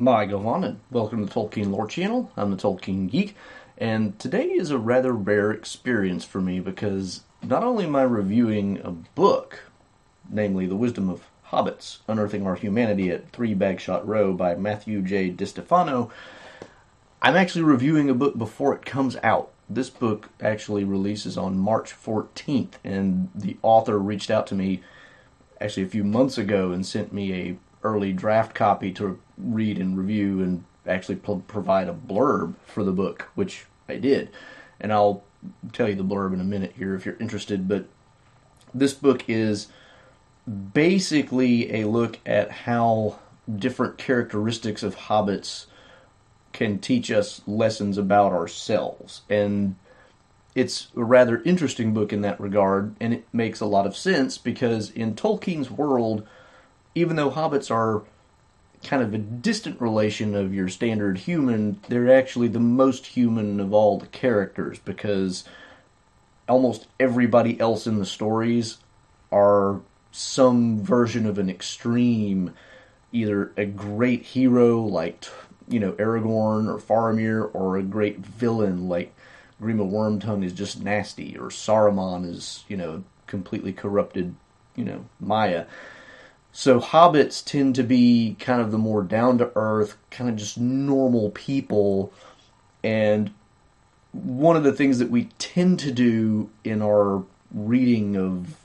Mae govannen welcome to the Tolkien Lore Channel. I'm the Tolkien Geek, and today is a rather rare experience for me because not only am I reviewing a book, namely The Wisdom of Hobbits, Unearthing Our Humanity at Three Bagshot Row by Matthew J. DiStefano, I'm actually reviewing a book before it comes out. This book actually releases on March 14th, and the author reached out to me actually a few months ago and sent me a early draft copy to read and review and actually pro- provide a blurb for the book, which I did. And I'll tell you the blurb in a minute here if you're interested. But this book is basically a look at how different characteristics of hobbits can teach us lessons about ourselves. And it's a rather interesting book in that regard, and it makes a lot of sense because in Tolkien's world, even though hobbits are kind of a distant relation of your standard human, they're actually the most human of all the characters because almost everybody else in the stories are some version of an extreme, either a great hero like you know Aragorn or Faramir, or a great villain like Grima Wormtongue is just nasty, or Saruman is you know completely corrupted, you know Maia. So hobbits tend to be kind of the more down to earth, kind of just normal people. And one of the things that we tend to do in our reading of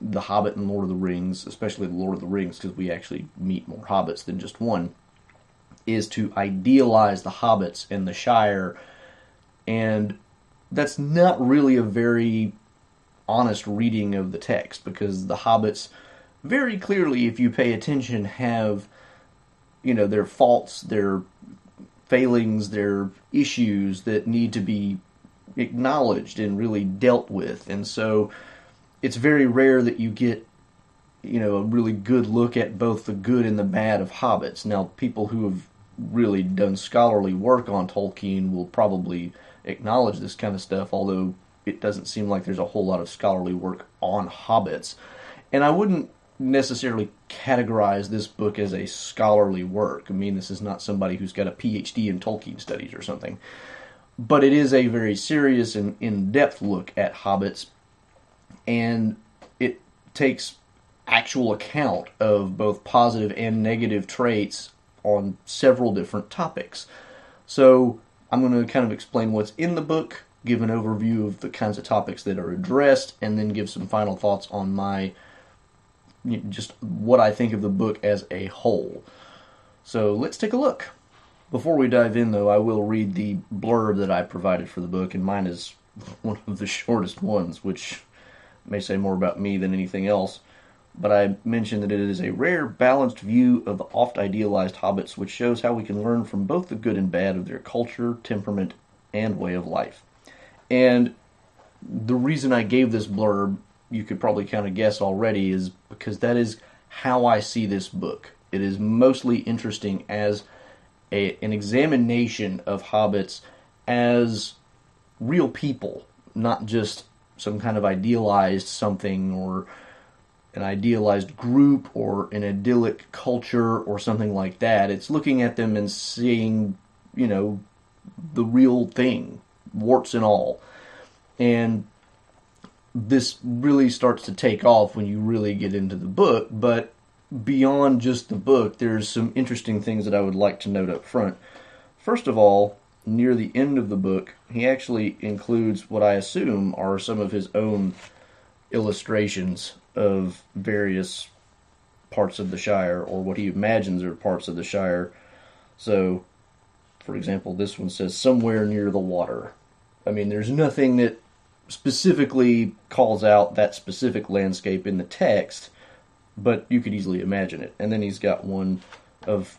The Hobbit and Lord of the Rings, especially the Lord of the Rings, because we actually meet more hobbits than just one, is to idealize the hobbits and the Shire. And that's not really a very honest reading of the text because the hobbits very clearly, if you pay attention, have you know their faults, their failings, their issues that need to be acknowledged and really dealt with. And so it's very rare that you get you know a really good look at both the good and the bad of hobbits. Now, people who have really done scholarly work on Tolkien will probably acknowledge this kind of stuff, although it doesn't seem like there's a whole lot of scholarly work on hobbits. And I wouldn't necessarily categorize this book as a scholarly work. I mean, this is not somebody who's got a PhD in Tolkien studies or something. But it is a very serious and in depth look at hobbits, and it takes actual account of both positive and negative traits on several different topics. So, I'm going to kind of explain what's in the book, give an overview of the kinds of topics that are addressed, and then give some final thoughts on my just what I think of the book as a whole. So let's take a look. Before we dive in, though, I will read the blurb that I provided for the book, and mine is one of the shortest ones, which may say more about me than anything else. But I mentioned that it is a rare, balanced view of the oft idealized hobbits, which shows how we can learn from both the good and bad of their culture, temperament, and way of life. And the reason I gave this blurb you could probably kind of guess already is because that is how I see this book. It is mostly interesting as a, an examination of hobbits as real people, not just some kind of idealized something or an idealized group or an idyllic culture or something like that. It's looking at them and seeing, you know, the real thing, warts and all. And this really starts to take off when you really get into the book. But beyond just the book, there's some interesting things that I would like to note up front. First of all, near the end of the book, he actually includes what I assume are some of his own illustrations of various parts of the Shire, or what he imagines are parts of the Shire. So, for example, this one says somewhere near the water. I mean, there's nothing that specifically calls out that specific landscape in the text, but you could easily imagine it. And then he's got one of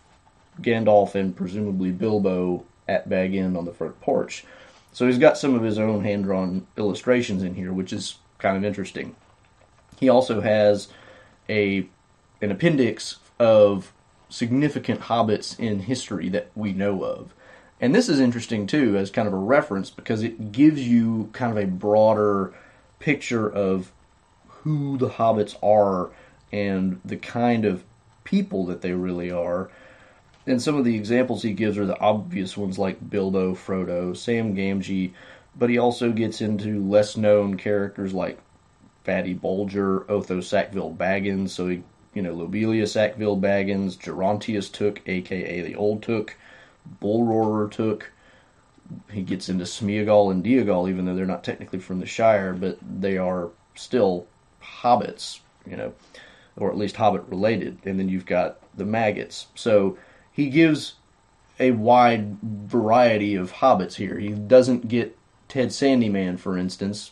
Gandalf and presumably Bilbo at Bag End on the front porch. So he's got some of his own hand drawn illustrations in here, which is kind of interesting. He also has a an appendix of significant hobbits in history that we know of. And this is interesting too, as kind of a reference, because it gives you kind of a broader picture of who the hobbits are and the kind of people that they really are. and some of the examples he gives are the obvious ones like Bilbo, Frodo, Sam Gamgee, but he also gets into less known characters like Fatty Bulger, Otho Sackville Baggins, so he, you know, Lobelia Sackville Baggins, Gerontius Took, aka the Old Took, Bullroarer Took. He gets into Smeagol and Déagol, even though they're not technically from the Shire, but they are still hobbits, you know, or at least hobbit related. And then you've got the maggots. So he gives a wide variety of hobbits here. He doesn't get Ted Sandyman, for instance,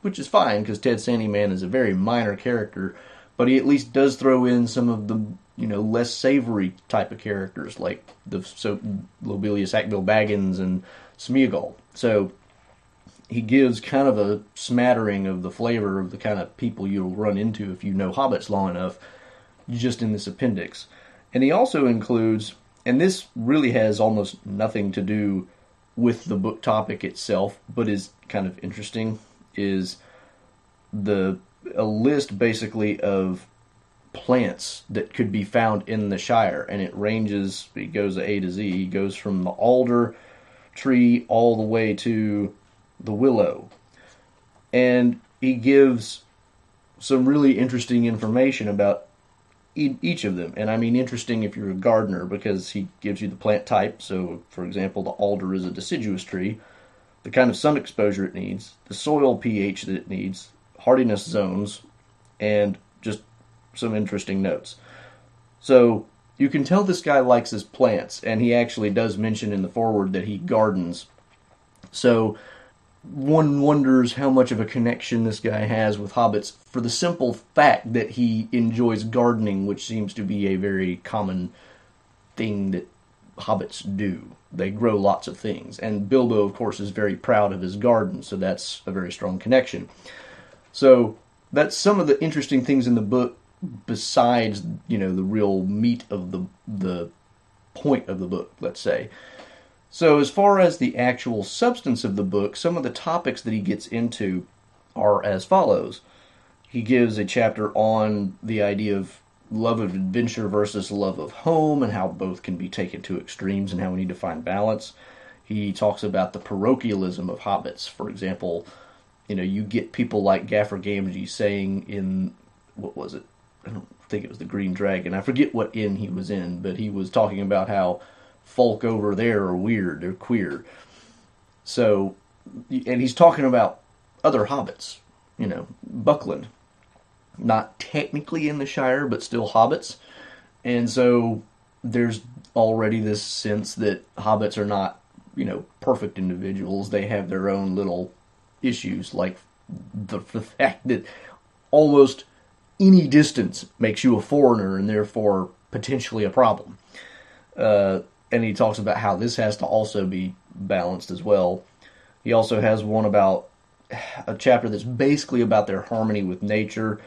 which is fine because Ted Sandyman is a very minor character, but he at least does throw in some of the you know less savory type of characters like the so Lobelia Sackville Baggins and Smeagol. So he gives kind of a smattering of the flavor of the kind of people you'll run into if you know hobbits long enough, just in this appendix. And he also includes, and this really has almost nothing to do with the book topic itself, but is kind of interesting, is the a list basically of plants that could be found in the Shire, and it ranges. It goes A to Z. It goes from the alder tree all the way to the willow. And he gives some really interesting information about each of them. And I mean interesting if you're a gardener because he gives you the plant type. So, for example, the alder is a deciduous tree, the kind of sun exposure it needs, the soil pH that it needs, hardiness zones, and just some interesting notes. So, you can tell this guy likes his plants, and he actually does mention in the foreword that he gardens. So, one wonders how much of a connection this guy has with hobbits for the simple fact that he enjoys gardening, which seems to be a very common thing that hobbits do. They grow lots of things. And Bilbo, of course, is very proud of his garden, so that's a very strong connection. So that's some of the interesting things in the book besides, you know, the real meat of the the point of the book, let's say. So, as far as the actual substance of the book, some of the topics that he gets into are as follows. He gives a chapter on the idea of love of adventure versus love of home and how both can be taken to extremes and how we need to find balance. He talks about the parochialism of hobbits. For example, you know, you get people like Gaffer Gamgee saying in what was it? I don't think it was the Green Dragon. I forget what inn he was in, but he was talking about how folk over there are weird, they're queer. So, and he's talking about other hobbits, you know, Buckland, not technically in the Shire, but still hobbits. And so there's already this sense that hobbits are not, you know, perfect individuals. They have their own little issues, like the, the fact that almost any distance makes you a foreigner and therefore potentially a problem. Uh, and he talks about how this has to also be balanced as well. He also has one about a chapter that's basically about their harmony with nature.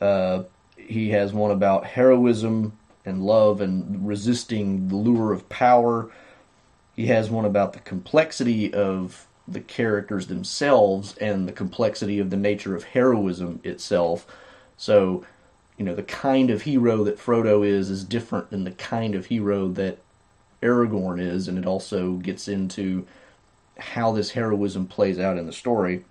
Uh, he has one about heroism and love and resisting the lure of power. He has one about the complexity of the characters themselves and the complexity of the nature of heroism itself. So, you know, the kind of hero that Frodo is is different than the kind of hero that Aragorn is, and it also gets into how this heroism plays out in the story.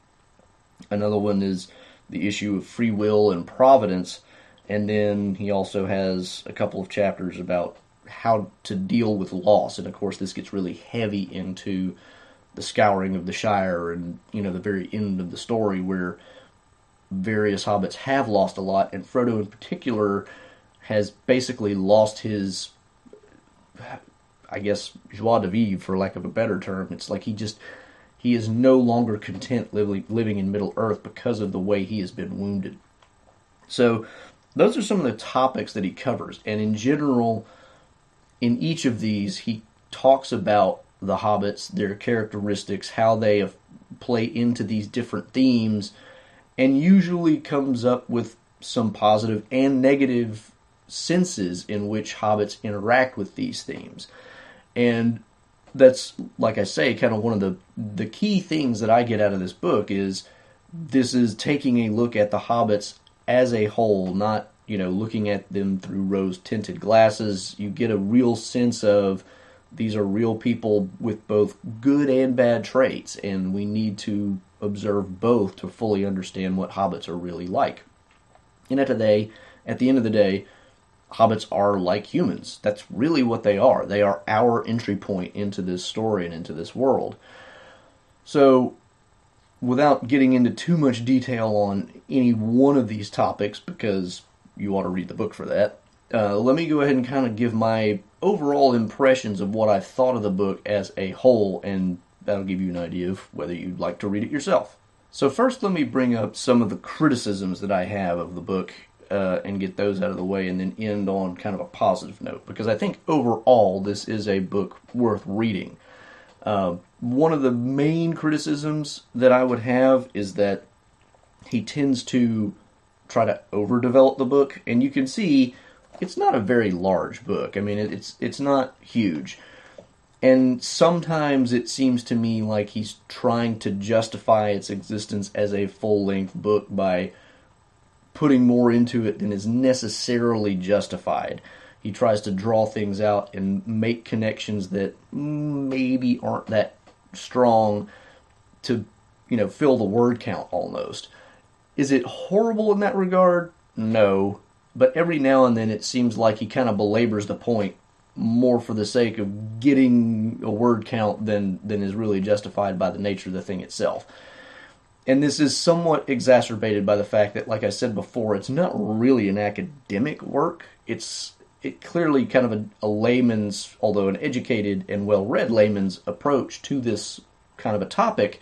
Another one is the issue of free will and providence, and then he also has a couple of chapters about how to deal with loss, and of course this gets really heavy into the scouring of the Shire and you know the very end of the story where various hobbits have lost a lot, and Frodo in particular has basically lost his I guess joie de vivre, for lack of a better term. It's like he just he is no longer content living living in Middle Earth because of the way he has been wounded. So those are some of the topics that he covers, and in general, in each of these, he talks about the hobbits, their characteristics, how they play into these different themes, and usually comes up with some positive and negative senses in which hobbits interact with these themes. And that's like I say, kind of one of the the key things that I get out of this book is this is taking a look at the hobbits as a whole, not you know, looking at them through rose tinted glasses. You get a real sense of these are real people with both good and bad traits, and we need to observe both to fully understand what hobbits are really like. And at the day, at the end of the day, hobbits are like humans. That's really what they are. They are our entry point into this story and into this world. So, without getting into too much detail on any one of these topics, because you ought to read the book for that, uh, let me go ahead and kind of give my overall impressions of what I thought of the book as a whole, and that'll give you an idea of whether you'd like to read it yourself. So, first, let me bring up some of the criticisms that I have of the book uh, and get those out of the way, and then end on kind of a positive note, because I think overall this is a book worth reading. Uh, one of the main criticisms that I would have is that he tends to try to overdevelop the book, and you can see it's not a very large book. I mean, it's it's not huge, and sometimes it seems to me like he's trying to justify its existence as a full length book by putting more into it than is necessarily justified. He tries to draw things out and make connections that maybe aren't that strong to, you know, fill the word count almost. Is it horrible in that regard? No. But every now and then it seems like he kind of belabors the point more for the sake of getting a word count than, than is really justified by the nature of the thing itself. And this is somewhat exacerbated by the fact that, like I said before, it's not really an academic work. It's it clearly kind of a, a layman's, although an educated and well-read layman's approach to this kind of a topic.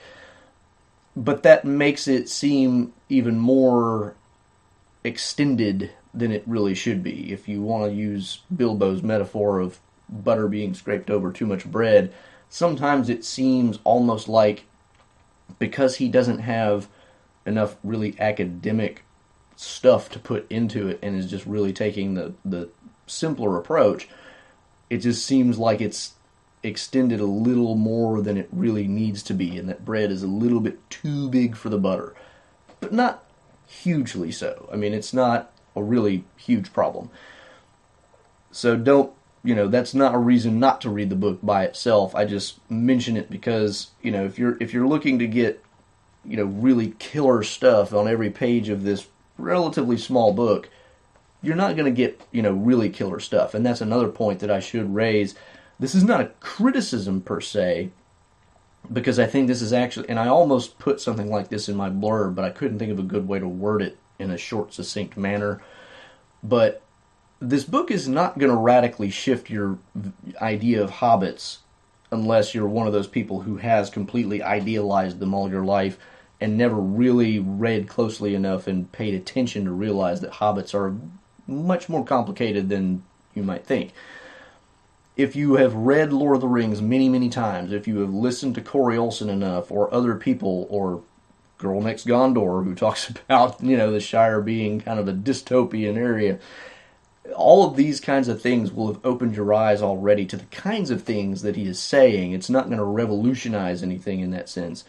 But that makes it seem even more extended than it really should be. If you want to use Bilbo's metaphor of butter being scraped over too much bread, sometimes it seems almost like because he doesn't have enough really academic stuff to put into it and is just really taking the, the simpler approach, it just seems like it's extended a little more than it really needs to be, and that bread is a little bit too big for the butter. But not hugely so. I mean, it's not a really huge problem. So don't, you know, that's not a reason not to read the book by itself. I just mention it because, you know, if you're if you're looking to get, you know, really killer stuff on every page of this relatively small book, you're not going to get, you know, really killer stuff. And that's another point that I should raise. This is not a criticism per se, because I think this is actually, and I almost put something like this in my blurb, but I couldn't think of a good way to word it in a short, succinct manner. But this book is not going to radically shift your idea of hobbits unless you're one of those people who has completely idealized them all your life and never really read closely enough and paid attention to realize that hobbits are much more complicated than you might think. If you have read Lord of the Rings many, many times, if you have listened to Corey Olsen enough, or other people, or Girl Next Gondor, who talks about you know the Shire being kind of a dystopian area, all of these kinds of things will have opened your eyes already to the kinds of things that he is saying. It's not going to revolutionize anything in that sense,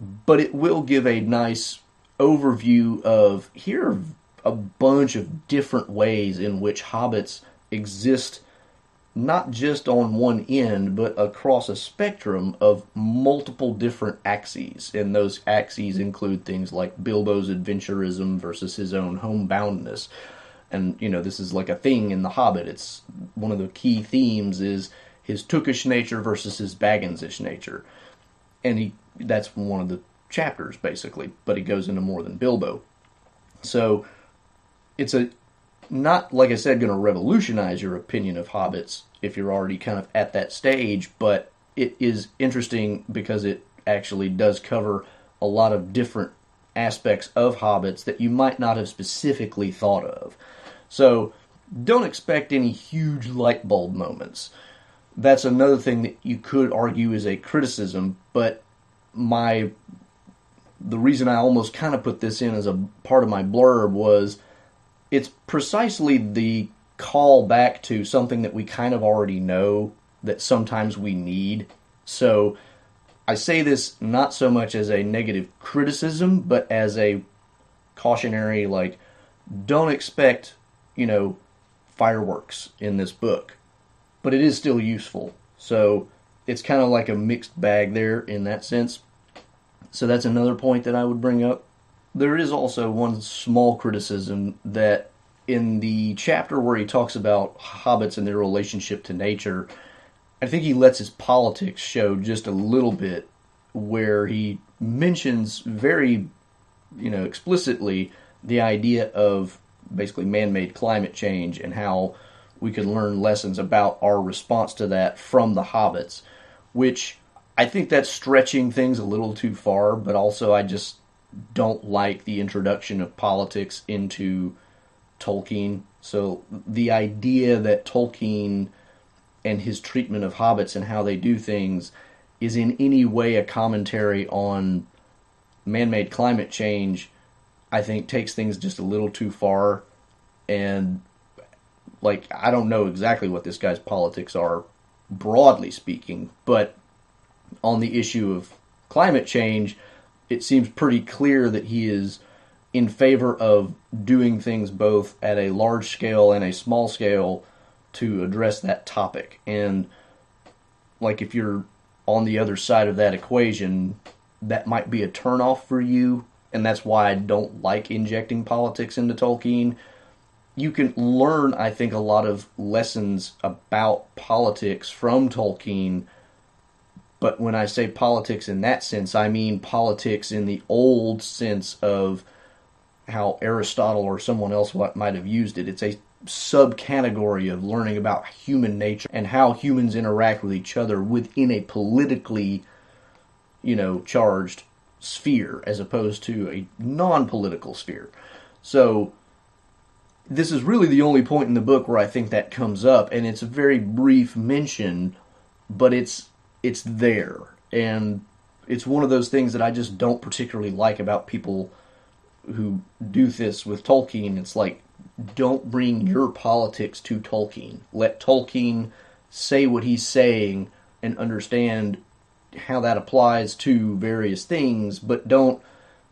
but it will give a nice overview of here are a bunch of different ways in which hobbits exist not just on one end, but across a spectrum of multiple different axes. And those axes include things like Bilbo's adventurism versus his own homeboundness. And, you know, this is like a thing in The Hobbit. It's one of the key themes is his Tookish nature versus his Bagginsish nature. And he that's one of the chapters, basically, but he goes into more than Bilbo. So it's a not like I said going to revolutionize your opinion of hobbits if you're already kind of at that stage, but it is interesting because it actually does cover a lot of different aspects of hobbits that you might not have specifically thought of. So don't expect any huge light bulb moments. That's another thing that you could argue is a criticism, but my the reason I almost kind of put this in as a part of my blurb was it's precisely the call back to something that we kind of already know that sometimes we need. So I say this not so much as a negative criticism, but as a cautionary, like, don't expect, you know, fireworks in this book, but it is still useful. So it's kind of like a mixed bag there in that sense. So that's another point that I would bring up. There is also one small criticism that in the chapter where he talks about hobbits and their relationship to nature, I think he lets his politics show just a little bit where he mentions very, you know, explicitly the idea of basically man-made climate change and how we could learn lessons about our response to that from the hobbits, which I think that's stretching things a little too far, but also I just don't like the introduction of politics into Tolkien. So the idea that Tolkien and his treatment of hobbits and how they do things is in any way a commentary on man-made climate change, I think takes things just a little too far and like I don't know exactly what this guy's politics are broadly speaking, but on the issue of climate change, it seems pretty clear that he is in favor of doing things both at a large scale and a small scale to address that topic. And like if you're on the other side of that equation, that might be a turnoff for you, and that's why I don't like injecting politics into Tolkien. You can learn, I think, a lot of lessons about politics from Tolkien but when I say politics in that sense, I mean politics in the old sense of how Aristotle or someone else might have used it. It's a subcategory of learning about human nature and how humans interact with each other within a politically, you know, charged sphere as opposed to a non-political sphere. So this is really the only point in the book where I think that comes up and it's a very brief mention, but it's it's there and it's one of those things that I just don't particularly like about people who do this with Tolkien. It's like don't bring your politics to Tolkien. Let Tolkien say what he's saying and understand how that applies to various things, but don't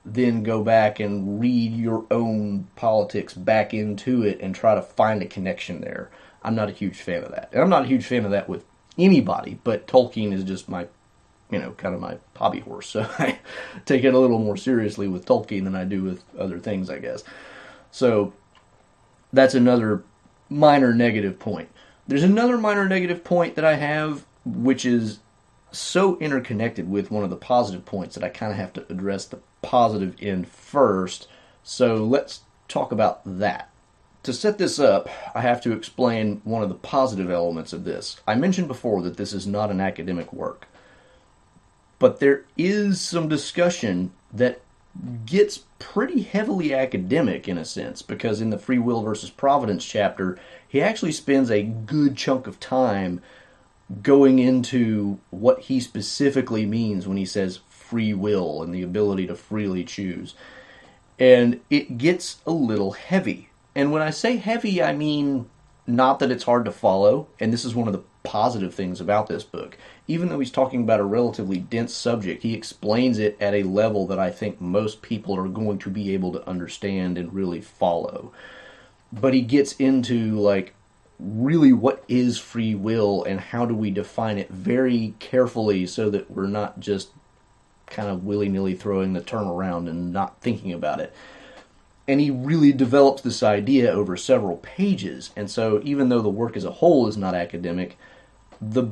then go back and read your own politics back into it and try to find a connection there. I'm not a huge fan of that. And I'm not a huge fan of that with anybody, but Tolkien is just my, you know, kind of my hobby horse. So I take it a little more seriously with Tolkien than I do with other things, I guess. So that's another minor negative point. There's another minor negative point that I have, which is so interconnected with one of the positive points that I kind of have to address the positive end first. So let's talk about that. To set this up, I have to explain one of the positive elements of this. I mentioned before that this is not an academic work, but there is some discussion that gets pretty heavily academic in a sense because in the free will versus providence chapter, he actually spends a good chunk of time going into what he specifically means when he says free will and the ability to freely choose. And it gets a little heavy and when I say heavy, I mean not that it's hard to follow, and this is one of the positive things about this book. Even though he's talking about a relatively dense subject, he explains it at a level that I think most people are going to be able to understand and really follow. But he gets into like really what is free will and how do we define it very carefully so that we're not just kind of willy nilly throwing the term around and not thinking about it and he really develops this idea over several pages. And so, even though the work as a whole is not academic, the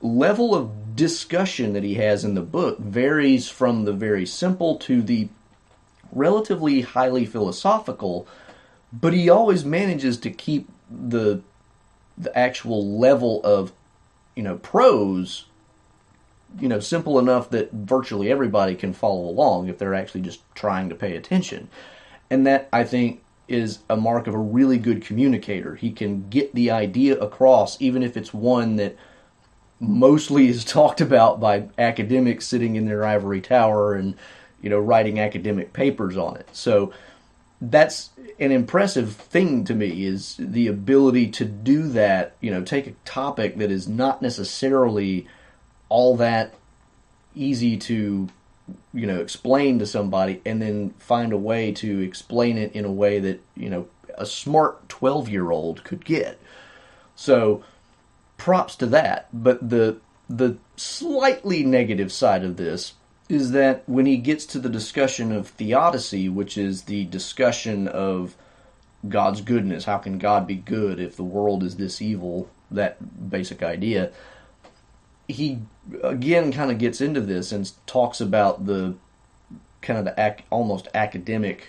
level of discussion that he has in the book varies from the very simple to the relatively highly philosophical, but he always manages to keep the the actual level of you know prose you know simple enough that virtually everybody can follow along if they're actually just trying to pay attention. And that, I think, is a mark of a really good communicator. He can get the idea across, even if it's one that mostly is talked about by academics sitting in their ivory tower and, you know, writing academic papers on it. So that's an impressive thing to me is the ability to do that, you know, take a topic that is not necessarily all that easy to you know, explain to somebody and then find a way to explain it in a way that, you know, a smart 12 year old could get. So props to that. But the, the slightly negative side of this is that when he gets to the discussion of theodicy, which is the discussion of God's goodness, how can God be good if the world is this evil, that basic idea, he again kind of gets into this and talks about the kind of the ac- almost academic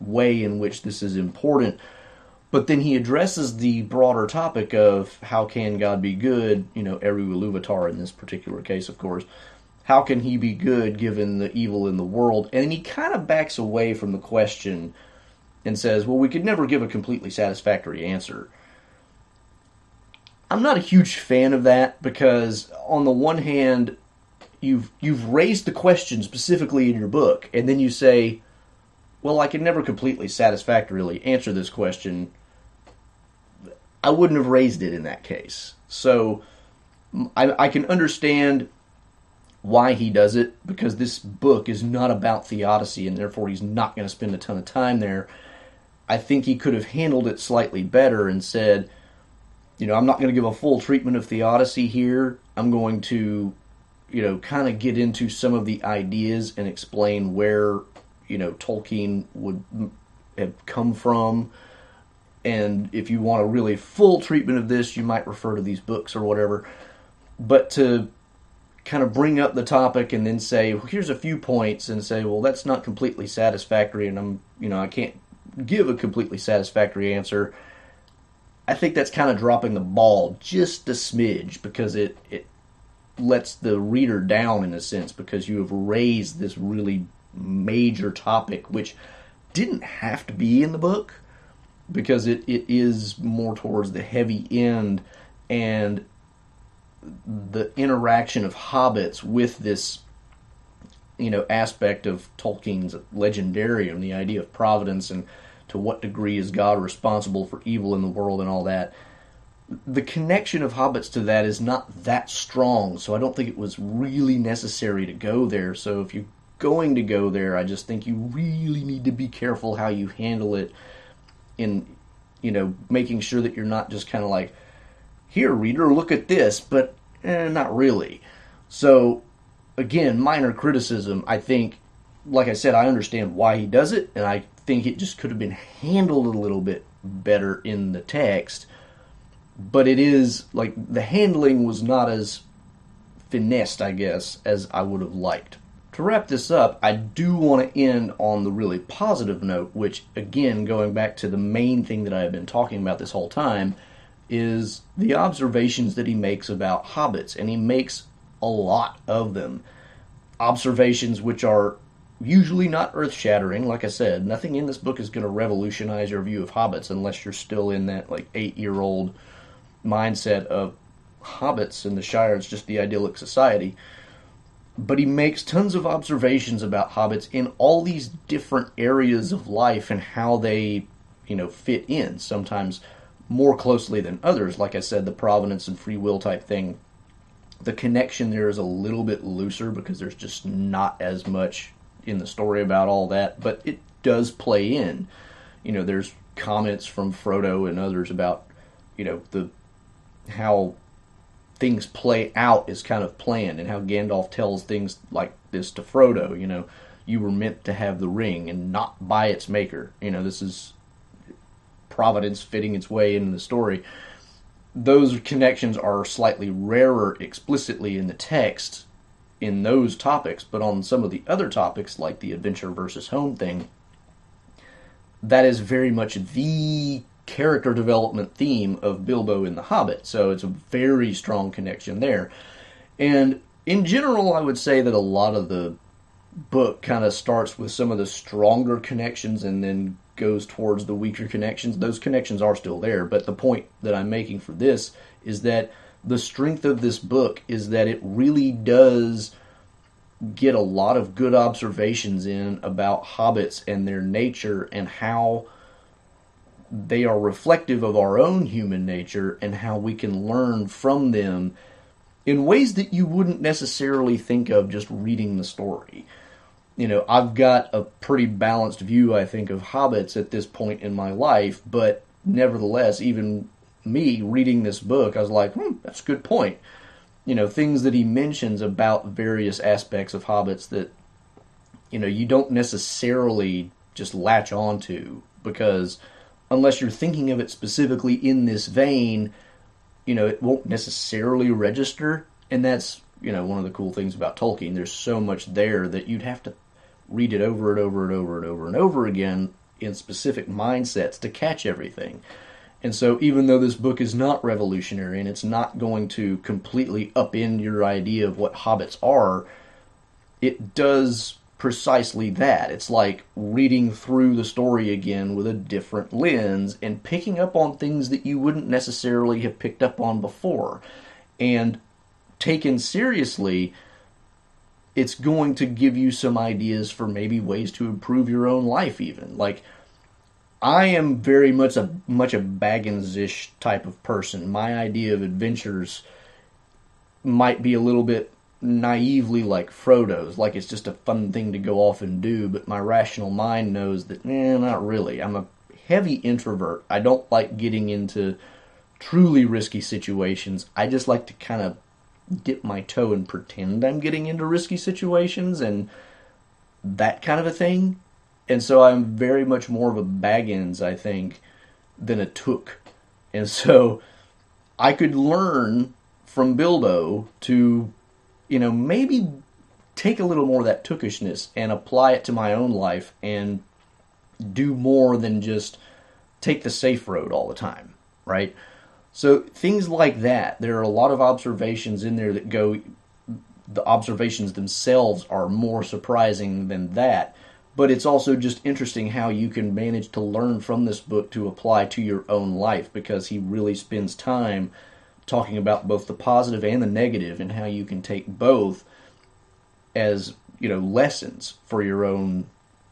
way in which this is important. But then he addresses the broader topic of how can God be good, you know, Eru Iluvatar in this particular case, of course. How can he be good given the evil in the world? And he kind of backs away from the question and says, well, we could never give a completely satisfactory answer. I'm not a huge fan of that because on the one hand, you've you've raised the question specifically in your book, and then you say, "Well, I can never completely satisfactorily answer this question." I wouldn't have raised it in that case. So I, I can understand why he does it because this book is not about theodicy, and therefore he's not going to spend a ton of time there. I think he could have handled it slightly better and said you know, I'm not going to give a full treatment of theodicy here. I'm going to, you know, kind of get into some of the ideas and explain where, you know, Tolkien would have come from. And if you want a really full treatment of this, you might refer to these books or whatever. But to kind of bring up the topic and then say, well, here's a few points and say, well, that's not completely satisfactory and I'm, you know, I can't give a completely satisfactory answer I think that's kind of dropping the ball just a smidge because it it lets the reader down in a sense because you have raised this really major topic which didn't have to be in the book because it, it is more towards the heavy end and the interaction of hobbits with this you know aspect of Tolkien's legendarium, the idea of providence and to what degree is God responsible for evil in the world and all that. The connection of hobbits to that is not that strong, so I don't think it was really necessary to go there. So if you're going to go there, I just think you really need to be careful how you handle it in you know, making sure that you're not just kind of like, here, reader, look at this, but eh, not really. So, again, minor criticism. I think, like I said, I understand why he does it, and I think it just could have been handled a little bit better in the text. But it is like the handling was not as finessed, I guess, as I would have liked. To wrap this up, I do want to end on the really positive note, which, again, going back to the main thing that I have been talking about this whole time, is the observations that he makes about hobbits, and he makes a lot of them. Observations which are usually not earth shattering. Like I said, nothing in this book is going to revolutionize your view of hobbits unless you're still in that like eight year old mindset of hobbits and the Shire is just the idyllic society. But he makes tons of observations about hobbits in all these different areas of life and how they, you know, fit in. Sometimes more closely than others. Like I said, the providence and free will type thing. The connection there is a little bit looser because there's just not as much in the story about all that, but it does play in. You know, there's comments from Frodo and others about, you know, the how things play out is kind of planned and how Gandalf tells things like this to Frodo, you know, you were meant to have the ring and not by its maker. You know, this is providence fitting its way into the story. Those connections are slightly rarer explicitly in the text in those topics, but on some of the other topics, like the adventure versus home thing, that is very much the character development theme of Bilbo in The Hobbit. So it's a very strong connection there. And in general, I would say that a lot of the book kind of starts with some of the stronger connections and then goes towards the weaker connections. Those connections are still there, but the point that I'm making for this is that the strength of this book is that it really does get a lot of good observations in about hobbits and their nature and how they are reflective of our own human nature and how we can learn from them in ways that you wouldn't necessarily think of just reading the story. you know, I've got a pretty balanced view, I think, of hobbits at this point in my life, but nevertheless, even me reading this book, I was like, hmm, that's a good point. You know, things that he mentions about various aspects of hobbits that, you know, you don't necessarily just latch onto because unless you're thinking of it specifically in this vein, you know, it won't necessarily register. And that's, you know, one of the cool things about Tolkien. There's so much there that you'd have to read it over and over and over and over and over again in specific mindsets to catch everything. And so, even though this book is not revolutionary and it's not going to completely upend your idea of what hobbits are, it does precisely that. It's like reading through the story again with a different lens and picking up on things that you wouldn't necessarily have picked up on before. And taken seriously, it's going to give you some ideas for maybe ways to improve your own life even. Like I am very much a much a Baggins-ish type of person. My idea of adventures might be a little bit naively like Frodo's, like it's just a fun thing to go off and do, but my rational mind knows that, eh, not really. I'm a heavy introvert. I don't like getting into truly risky situations. I just like to kind of dip my toe and pretend I'm getting into risky situations and that kind of a thing. And so I'm very much more of a Baggins, I think, than a Took. And so I could learn from Bilbo to you know, maybe take a little more of that tookishness and apply it to my own life and do more than just take the safe road all the time, right? So things like that, there are a lot of observations in there that go the observations themselves are more surprising than that, but it's also just interesting how you can manage to learn from this book to apply to your own life because he really spends time talking about both the positive and the negative and how you can take both as you know lessons for your own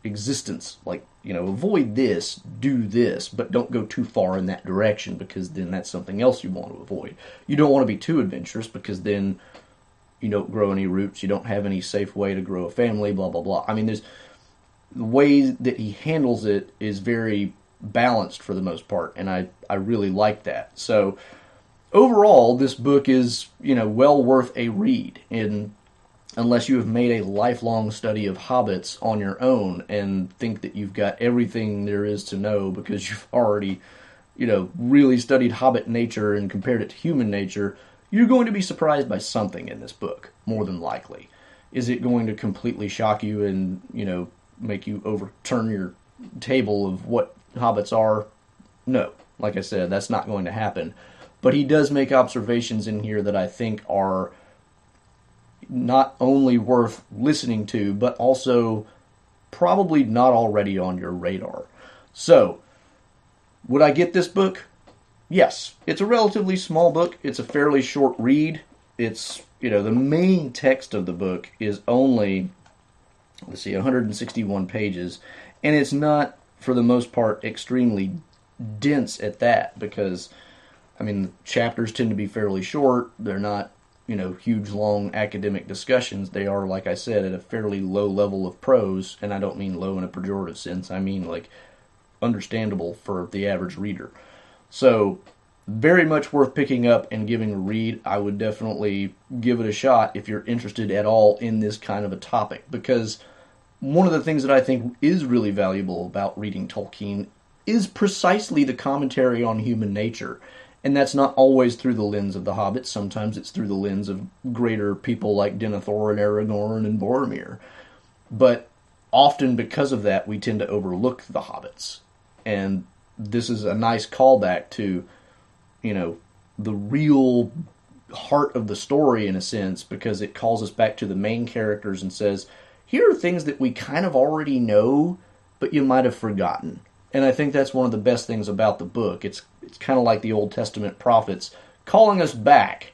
existence. Like you know avoid this do this but don't go too far in that direction because then that's something else you want to avoid. You don't want to be too adventurous because then you don't grow any roots you don't have any safe way to grow a family blah blah blah. I mean there's the way that he handles it is very balanced for the most part and i i really like that so overall, this book is, you know, well worth a read. And unless you have made a lifelong study of hobbits on your own and think that you've got everything there is to know because you've already, you know, really studied hobbit nature and compared it to human nature, you're going to be surprised by something in this book, more than likely. Is it going to completely shock you and, you know, make you overturn your table of what hobbits are? No. Like I said, that's not going to happen. But he does make observations in here that I think are not only worth listening to, but also probably not already on your radar. So, would I get this book? Yes. It's a relatively small book. It's a fairly short read. It's, you know, the main text of the book is only, let's see, 161 pages. And it's not, for the most part, extremely dense at that because I mean, chapters tend to be fairly short. They're not, you know, huge, long academic discussions. They are, like I said, at a fairly low level of prose, and I don't mean low in a pejorative sense. I mean like understandable for the average reader. So, very much worth picking up and giving a read. I would definitely give it a shot if you're interested at all in this kind of a topic because one of the things that I think is really valuable about reading Tolkien is precisely the commentary on human nature and that's not always through the lens of the hobbits. Sometimes it's through the lens of greater people like Denethor and Aragorn and Boromir. But often because of that, we tend to overlook the hobbits. And this is a nice callback to, you know, the real heart of the story in a sense, because it calls us back to the main characters and says, here are things that we kind of already know, but you might have forgotten and I think that's one of the best things about the book. It's it's kind of like the Old Testament prophets calling us back.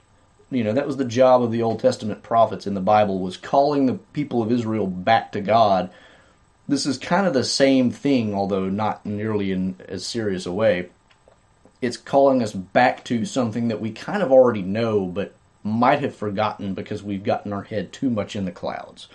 You know, that was the job of the Old Testament prophets in the Bible was calling the people of Israel back to God. This is kind of the same thing, although not nearly in as serious a way. It's calling us back to something that we kind of already know, but might have forgotten because we've gotten our head too much in the clouds.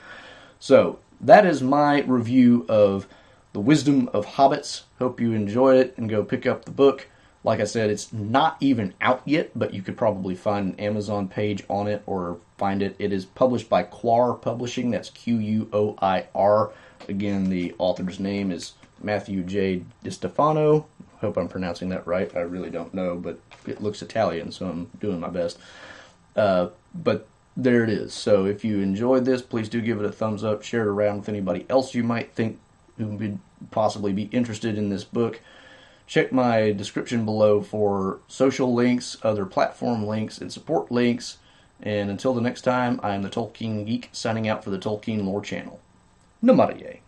So, that is my review of The Wisdom of Hobbits. Hope you enjoy it and go pick up the book. Like I said, it's not even out yet, but you could probably find an Amazon page on it or find it. It is published by Quoir Publishing. That's Q U O I R. Again, the author's name is Matthew J. DiStefano. Hope I'm pronouncing that right. I really don't know, but it looks Italian, so I'm doing my best. Uh, but there it is. So if you enjoyed this, please do give it a thumbs up. Share it around with anybody else you might think who would possibly be interested in this book. Check my description below for social links, other platform links, and support links. And until the next time, I am the Tolkien Geek signing out for the Tolkien Lore Channel. Namaste.